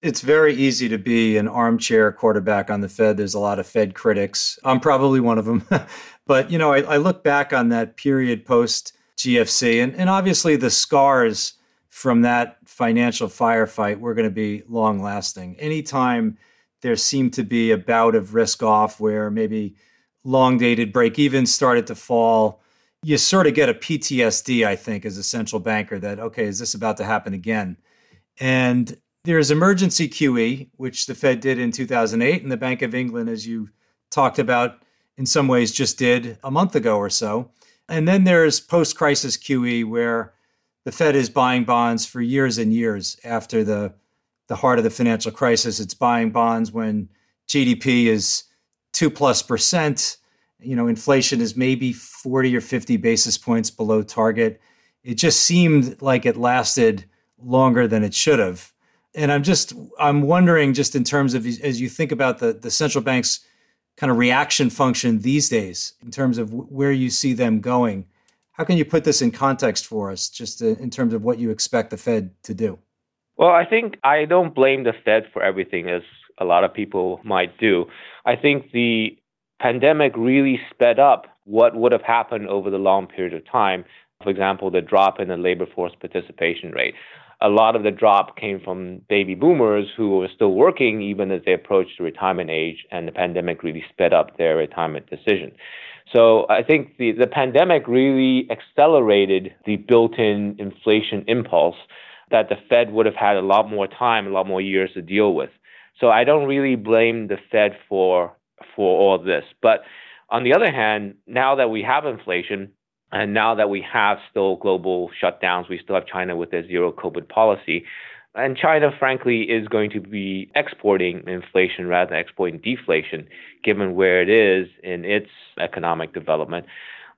It's very easy to be an armchair quarterback on the Fed. There's a lot of Fed critics. I'm probably one of them. but, you know, I, I, look back on that period post GFC, and, and obviously the scars from that financial firefight were going to be long lasting. Anytime there seemed to be a bout of risk off where maybe long dated break even started to fall. You sort of get a PTSD, I think, as a central banker that, okay, is this about to happen again? And there's emergency QE, which the Fed did in 2008, and the Bank of England, as you talked about, in some ways just did a month ago or so. And then there's post crisis QE, where the Fed is buying bonds for years and years after the the heart of the financial crisis. It's buying bonds when GDP is two plus percent. You know, inflation is maybe 40 or 50 basis points below target. It just seemed like it lasted longer than it should have. And I'm just I'm wondering just in terms of as you think about the the central bank's kind of reaction function these days in terms of where you see them going. How can you put this in context for us just in terms of what you expect the Fed to do? Well, I think I don't blame the Fed for everything, as a lot of people might do. I think the pandemic really sped up what would have happened over the long period of time. For example, the drop in the labor force participation rate. A lot of the drop came from baby boomers who were still working even as they approached the retirement age, and the pandemic really sped up their retirement decision. So I think the, the pandemic really accelerated the built in inflation impulse that the Fed would have had a lot more time, a lot more years to deal with. So I don't really blame the Fed for for all this. But on the other hand, now that we have inflation and now that we have still global shutdowns, we still have China with their zero COVID policy. And China, frankly, is going to be exporting inflation rather than exporting deflation, given where it is in its economic development.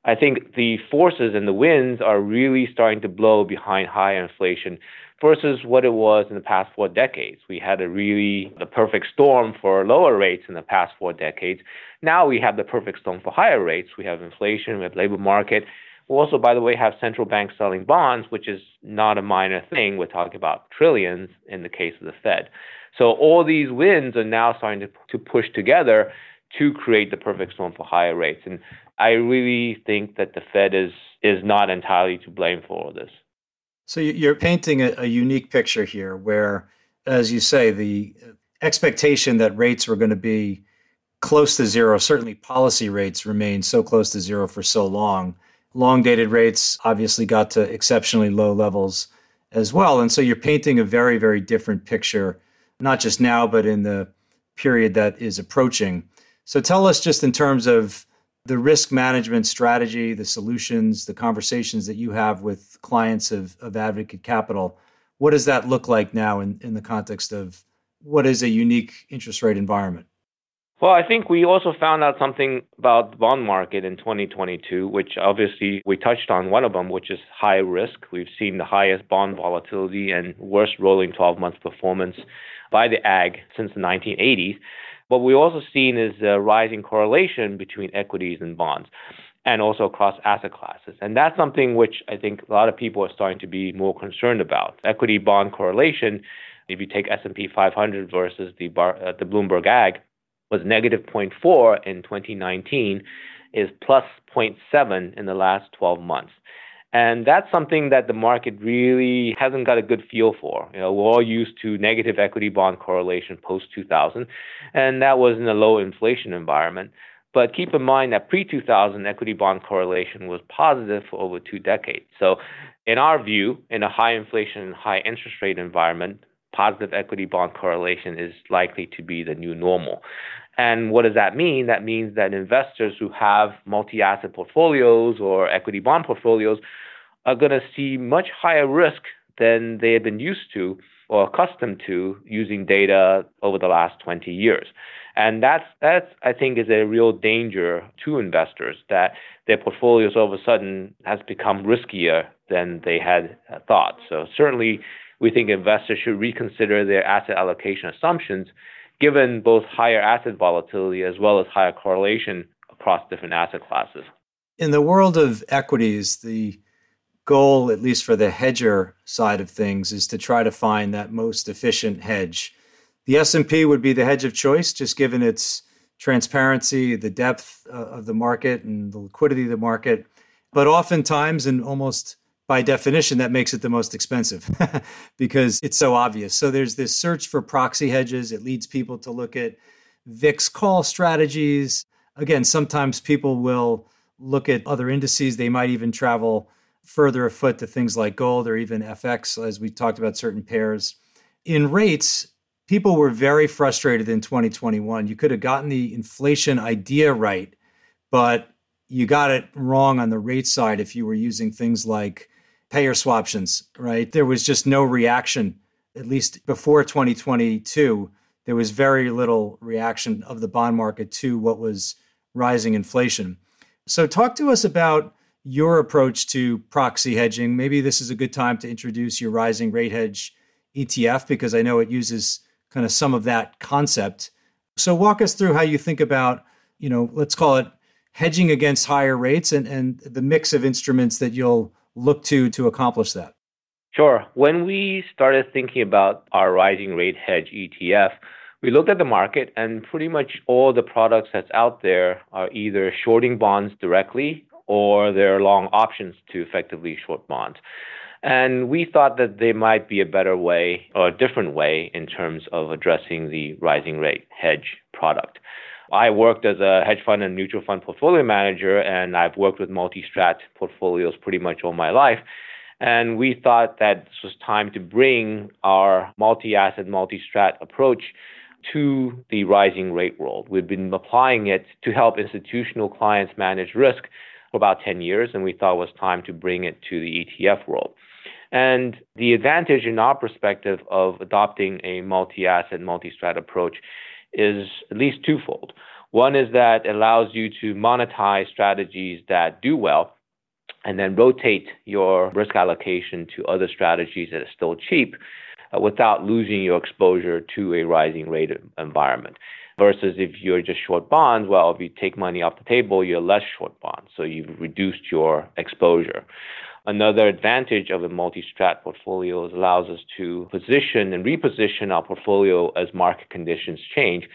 I think the forces and the winds are really starting to blow behind high inflation versus what it was in the past four decades. We had a really the perfect storm for lower rates in the past four decades. Now we have the perfect storm for higher rates. We have inflation, we have labor market. We also, by the way, have central banks selling bonds, which is not a minor thing. We're talking about trillions in the case of the Fed. So all these winds are now starting to, to push together to create the perfect storm for higher rates. And I really think that the Fed is is not entirely to blame for all this. So you're painting a, a, unique picture here where, as you say, the expectation that rates were going to be close to zero, certainly policy rates remained so close to zero for so long. Long dated rates obviously got to exceptionally low levels as well. And so you're painting a very, very different picture, not just now, but in the period that is approaching. So tell us just in terms of the risk management strategy, the solutions, the conversations that you have with clients of, of Advocate Capital. What does that look like now in, in the context of what is a unique interest rate environment? Well, I think we also found out something about the bond market in 2022, which obviously we touched on one of them, which is high risk. We've seen the highest bond volatility and worst rolling 12 month performance by the AG since the 1980s. What we've also seen is a rising correlation between equities and bonds and also across asset classes. And that's something which I think a lot of people are starting to be more concerned about. Equity bond correlation, if you take S&P 500 versus the bar, uh, the Bloomberg Ag, was negative 0.4 in 2019, is plus 0.7 in the last 12 months. And that's something that the market really hasn't got a good feel for. You know, we're all used to negative equity bond correlation post 2000, and that was in a low inflation environment. But keep in mind that pre 2000 equity bond correlation was positive for over two decades. So, in our view, in a high inflation, and high interest rate environment, positive equity bond correlation is likely to be the new normal. And what does that mean? That means that investors who have multi asset portfolios or equity bond portfolios are going to see much higher risk than they have been used to or accustomed to using data over the last 20 years. And that's, that's, I think, is a real danger to investors that their portfolios all of a sudden has become riskier than they had thought. So certainly we think investors should reconsider their asset allocation assumptions given both higher asset volatility as well as higher correlation across different asset classes. In the world of equities, the goal, at least for the hedger side of things, is to try to find that most efficient hedge. The S&P would be the hedge of choice, just given its transparency, the depth uh, of the market, and the liquidity of the market. But oftentimes, and almost by definition, that makes it the most expensive because it's so obvious. So there's this search for proxy hedges. It leads people to look at VIX call strategies. Again, sometimes people will look at other indices. They might even travel further afoot to things like gold or even FX, as we talked about certain pairs. In rates, people were very frustrated in 2021. You could have gotten the inflation idea right, but you got it wrong on the rate side if you were using things like payer swaptions, right? There was just no reaction, at least before 2022. There was very little reaction of the bond market to what was rising inflation. So, talk to us about your approach to proxy hedging. Maybe this is a good time to introduce your rising rate hedge ETF because I know it uses kind of some of that concept. So, walk us through how you think about, you know, let's call it hedging against higher rates and, and the mix of instruments that you'll look to to accomplish that? Sure. When we started thinking about our rising rate hedge ETF, we looked at the market and pretty much all the products that's out there are either shorting bonds directly or they're long options to effectively short bonds. And we thought that there might be a better way or a different way in terms of addressing the rising rate hedge product. I worked as a hedge fund and mutual fund portfolio manager, and I've worked with multi strat portfolios pretty much all my life. And we thought that this was time to bring our multi asset, multi strat approach to the rising rate world. We've been applying it to help institutional clients manage risk for about 10 years, and we thought it was time to bring it to the ETF world. And the advantage in our perspective of adopting a multi asset, multi strat approach is at least twofold. One is that it allows you to monetize strategies that do well and then rotate your risk allocation to other strategies that are still cheap uh, without losing your exposure to a rising rate environment. Versus if you're just short bonds, well, if you take money off the table, you're less short bonds. So you've reduced your exposure. Another advantage of a multi-strat portfolio is allows us to position and reposition our portfolio as market conditions change.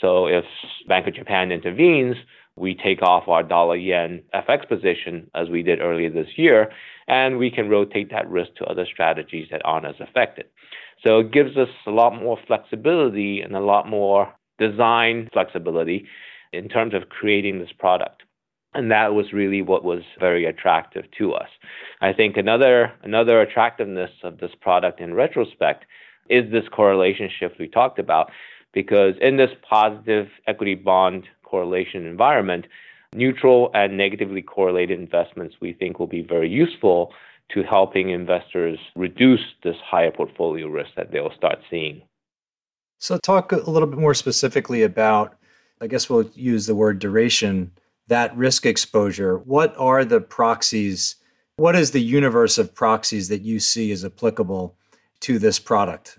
So if Bank of Japan intervenes, we take off our dollar yen FX position as we did earlier this year, and we can rotate that risk to other strategies that aren't as affected. So it gives us a lot more flexibility and a lot more design flexibility in terms of creating this product and that was really what was very attractive to us. I think another another attractiveness of this product in retrospect is this correlation shift we talked about because in this positive equity bond correlation environment, neutral and negatively correlated investments we think will be very useful to helping investors reduce this higher portfolio risk that they'll start seeing. So, talk a little bit more specifically about, I guess we'll use the word duration, that risk exposure. What are the proxies? What is the universe of proxies that you see as applicable to this product?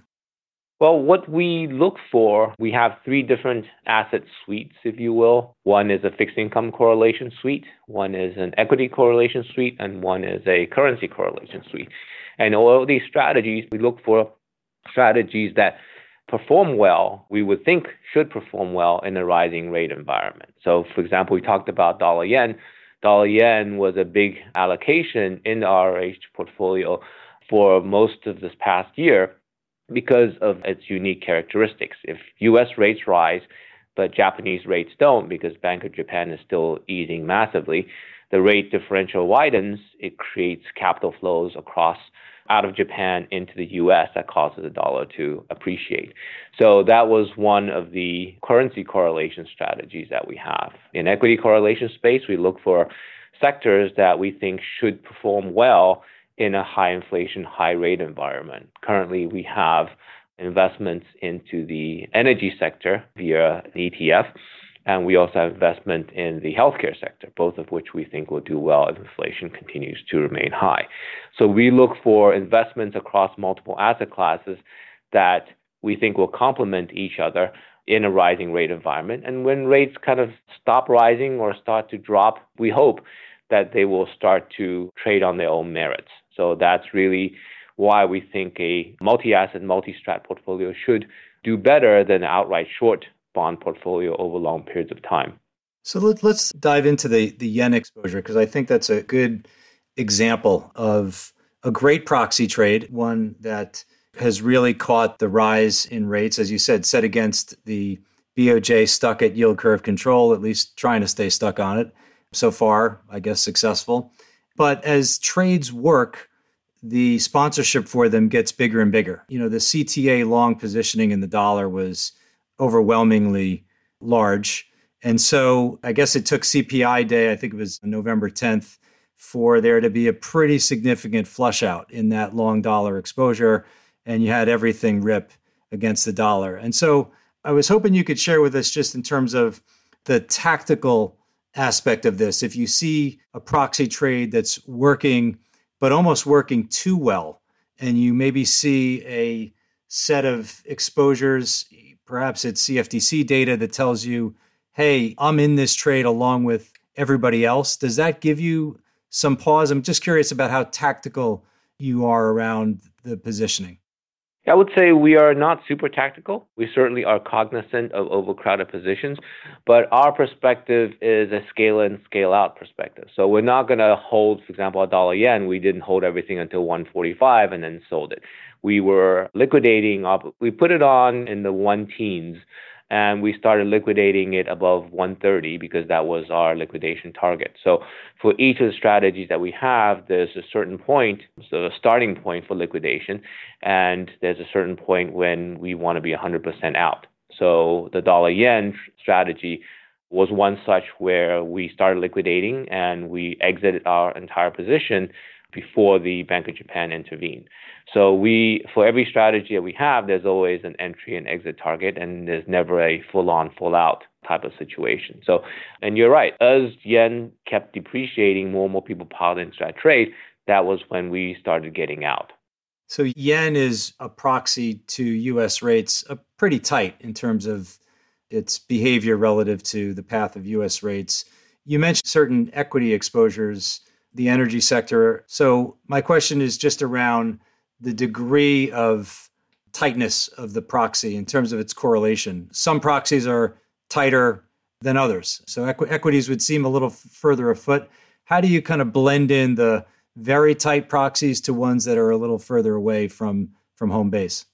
Well, what we look for, we have three different asset suites, if you will. One is a fixed income correlation suite, one is an equity correlation suite, and one is a currency correlation suite. And all of these strategies, we look for strategies that perform well, we would think should perform well in a rising rate environment. So, for example, we talked about dollar yen. Dollar yen was a big allocation in our RH portfolio for most of this past year because of its unique characteristics. If US rates rise, but Japanese rates don't because Bank of Japan is still easing massively, the rate differential widens, it creates capital flows across out of Japan into the US that causes the dollar to appreciate. So that was one of the currency correlation strategies that we have. In equity correlation space, we look for sectors that we think should perform well in a high inflation, high rate environment. Currently, we have investments into the energy sector via an ETF, and we also have investment in the healthcare sector, both of which we think will do well if inflation continues to remain high. So we look for investments across multiple asset classes that we think will complement each other in a rising rate environment. And when rates kind of stop rising or start to drop, we hope that they will start to trade on their own merits. So that's really why we think a multi-asset, multi-strat portfolio should do better than an outright short bond portfolio over long periods of time. So let, us dive into the, the yen exposure because I think that's a good example of a great proxy trade, one that has really caught the rise in rates, as you said, set against the BOJ stuck at yield curve control, at least trying to stay stuck on it. So far, I guess successful. But as trades work, the sponsorship for them gets bigger and bigger. You know, the CTA long positioning in the dollar was overwhelmingly large. And so I guess it took CPI day, I think it was November 10th, for there to be a pretty significant flush out in that long dollar exposure. And you had everything rip against the dollar. And so I was hoping you could share with us just in terms of the tactical aspect of this. If you see a proxy trade that's working, but almost working too well, and you maybe see a set of exposures, perhaps it's CFTC data that tells you, hey, I'm in this trade along with everybody else. Does that give you some pause? I'm just curious about how tactical you are around the positioning. I would say we are not super tactical. We certainly are cognizant of overcrowded positions, but our perspective is a scale in, scale out perspective. So we're not going to hold, for example, a dollar yen. We didn't hold everything until 145 and then sold it. We were liquidating we put it on in the one teens and we started liquidating it above 130 because that was our liquidation target. So for each of the strategies that we have, there's a certain point, so a starting point for liquidation, and there's a certain point when we want to be 100% out. So the dollar yen strategy was one such where we started liquidating and we exited our entire position before the Bank of Japan intervened. So we, for every strategy that we have, there's always an entry and exit target, and there's never a full on, full out type of situation. So, and you're right, as yen kept depreciating, more and more people piled into that trade. That was when we started getting out. So yen is a proxy to U.S. rates, uh, pretty tight in terms of its behavior relative to the path of U.S. rates. You mentioned certain equity exposures, the energy sector. So my question is just around the degree of tightness of the proxy in terms of its correlation. Some proxies are tighter than others. So equ- equities would seem a little f- further afoot. How do you kind of blend in the very tight proxies to ones that are a little further away from from home base?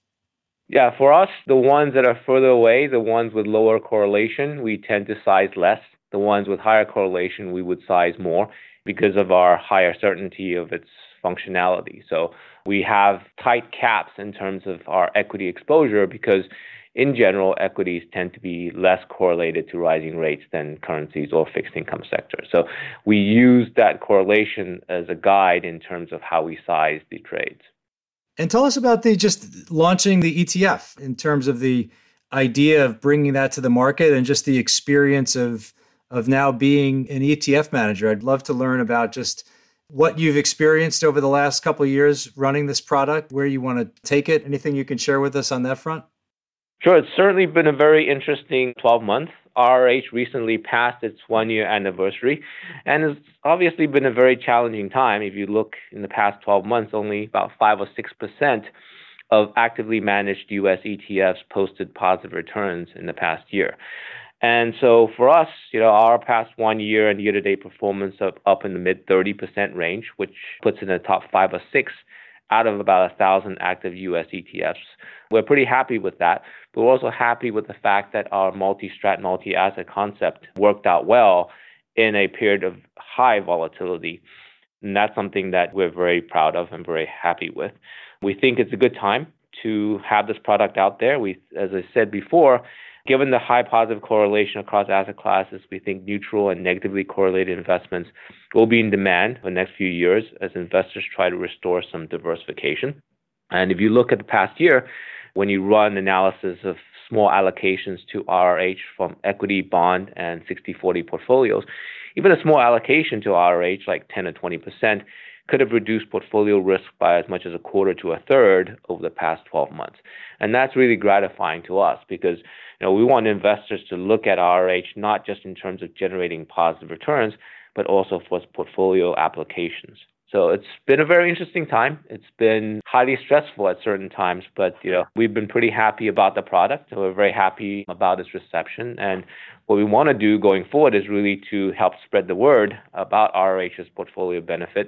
Yeah, for us, the ones that are further away, the ones with lower correlation, we tend to size less. The ones with higher correlation, we would size more because of our higher certainty of its functionality. So we have tight caps in terms of our equity exposure because in general, equities tend to be less correlated to rising rates than currencies or fixed income sectors. So we use that correlation as a guide in terms of how we size the trades. And tell us about the just launching the ETF in terms of the idea of bringing that to the market and just the experience of of now being an ETF manager. I'd love to learn about just what you've experienced over the last couple of years running this product, where you want to take it. Anything you can share with us on that front? Sure, it's certainly been a very interesting 12 months. RH recently passed its one year anniversary, and it's obviously been a very challenging time. If you look in the past 12 months, only about 5 or 6% of actively managed US ETFs posted positive returns in the past year. And so for us, you know, our past one year and year to date performance of up in the mid 30% range, which puts in the top five or six out of about a thousand active US ETFs. We're pretty happy with that. But we're also happy with the fact that our multi strat, multi asset concept worked out well in a period of high volatility. And that's something that we're very proud of and very happy with. We think it's a good time to have this product out there. We, as I said before, given the high positive correlation across asset classes, we think neutral and negatively correlated investments will be in demand for the next few years as investors try to restore some diversification. And if you look at the past year, when you run analysis of small allocations to RRH from equity, bond, and 60 40 portfolios, even a small allocation to RRH, like 10 or 20%, could have reduced portfolio risk by as much as a quarter to a third over the past 12 months. And that's really gratifying to us because you know, we want investors to look at RRH not just in terms of generating positive returns, but also for portfolio applications. So it's been a very interesting time. It's been highly stressful at certain times, but you know, we've been pretty happy about the product. We're very happy about its reception. And what we want to do going forward is really to help spread the word about RRH's portfolio benefit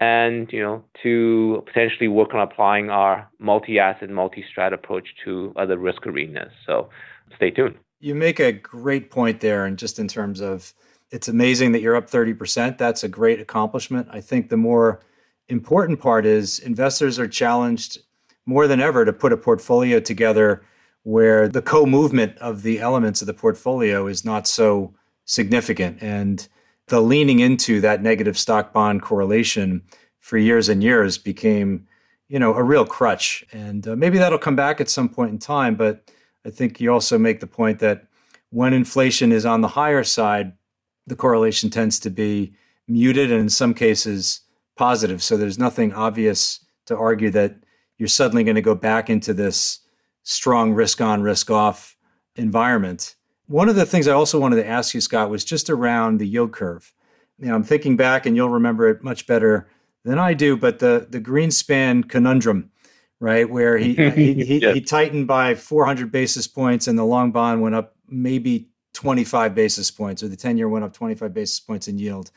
and you know to potentially work on applying our multi-asset, multi-strat approach to other risk arenas. So stay tuned. You make a great point there, and just in terms of it's amazing that you're up 30%. That's a great accomplishment. I think the more important part is investors are challenged more than ever to put a portfolio together where the co movement of the elements of the portfolio is not so significant. And the leaning into that negative stock bond correlation for years and years became you know a real crutch and uh, maybe that'll come back at some point in time but i think you also make the point that when inflation is on the higher side the correlation tends to be muted and in some cases positive. So there's nothing obvious to argue that you're suddenly going to go back into this strong risk on, risk off environment. One of the things I also wanted to ask you, Scott, was just around the yield curve. You know, I'm thinking back, and you'll remember it much better than I do, but the the Greenspan conundrum, right, where he he, he, he tightened by 400 basis points, and the long bond went up maybe 25 basis points, or the 10 year went up 25 basis points in yield.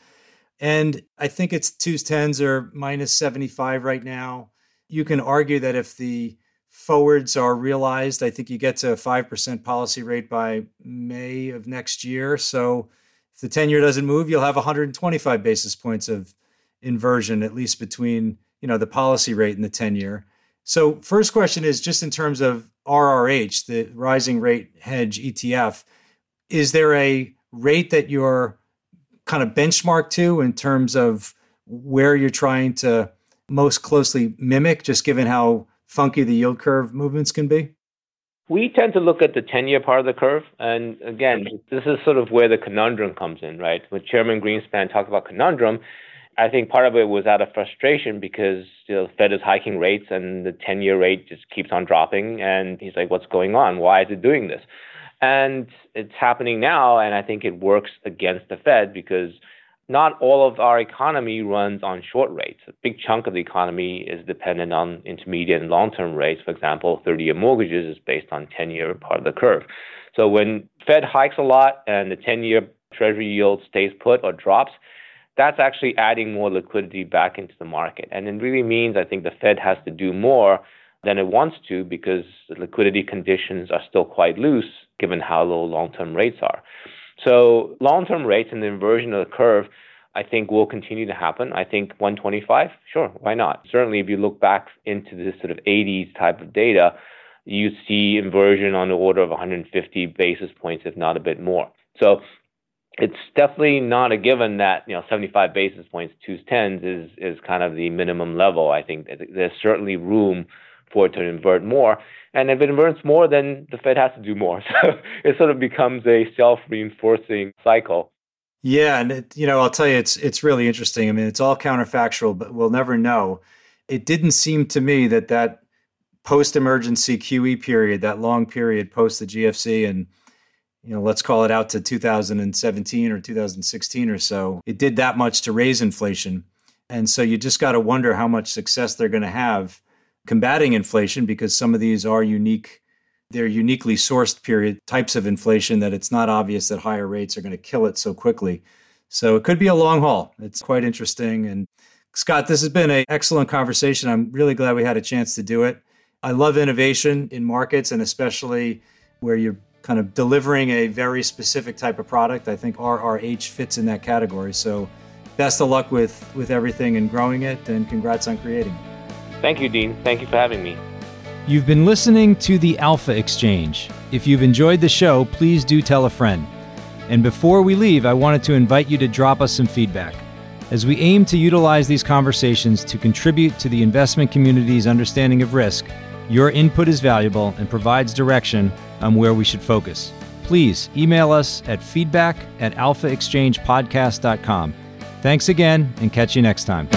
And I think it's twos tens are minus 75 right now. You can argue that if the forwards are realized, I think you get to a 5% policy rate by May of next year. So if the 10 year doesn't move, you'll have 125 basis points of inversion, at least between you know the policy rate and the 10 year. So first question is just in terms of RRH, the rising rate hedge ETF is there a rate that you're kind of benchmark to in terms of where you're trying to most closely mimic, just given how funky the yield curve movements can be? We tend to look at the 10 year part of the curve. And again, this is sort of where the conundrum comes in, right? When Chairman Greenspan talked about conundrum, I think part of it was out of frustration because you know, the Fed is hiking rates and the 10 year rate just keeps on dropping. And he's like, what's going on? Why is it doing this? And it's happening now, and I think it works against the Fed because not all of our economy runs on short rates. A big chunk of the economy is dependent on intermediate and long term rates. For example, 30 year mortgages is based on 10 year part of the curve. So when Fed hikes a lot and the 10 year Treasury yield stays put or drops, that's actually adding more liquidity back into the market. And it really means I think the Fed has to do more than it wants to because the liquidity conditions are still quite loose given how low long term rates are. So, long term rates and the inversion of the curve I think will continue to happen. I think 125, sure, why not? Certainly, if you look back into this sort of 80s type of data, you see inversion on the order of 150 basis points, if not a bit more. So it's definitely not a given that you know 75 basis points, twos, tens is is kind of the minimum level. I think there's certainly room for it to invert more. And if it inverts more, then the Fed has to do more. So it sort of becomes a self-reinforcing cycle. Yeah, and it, you know, I'll tell you, it's it's really interesting. I mean, it's all counterfactual, but we'll never know. It didn't seem to me that that post-emergency QE period, that long period post the GFC, and you know, let's call it out to 2017 or 2016 or so, it did that much to raise inflation. And so you just got to wonder how much success they're going to have combating inflation because some of these are unique they're uniquely sourced period types of inflation that it's not obvious that higher rates are going to kill it so quickly. So it could be a long haul. It's quite interesting. And Scott, this has been an excellent conversation. I'm really glad we had a chance to do it. I love innovation in markets and especially where you're kind of delivering a very specific type of product. I think RRH fits in that category. So best of luck with with everything and growing it and congrats on creating. Thank you, Dean. Thank you for having me. You've been listening to the Alpha Exchange. If you've enjoyed the show, please do tell a friend. And before we leave, I wanted to invite you to drop us some feedback. As we aim to utilize these conversations to contribute to the investment community's understanding of risk, your input is valuable and provides direction on where we should focus. Please email us at feedback at alphaexchangepodcast.com. Thanks again and catch you next time.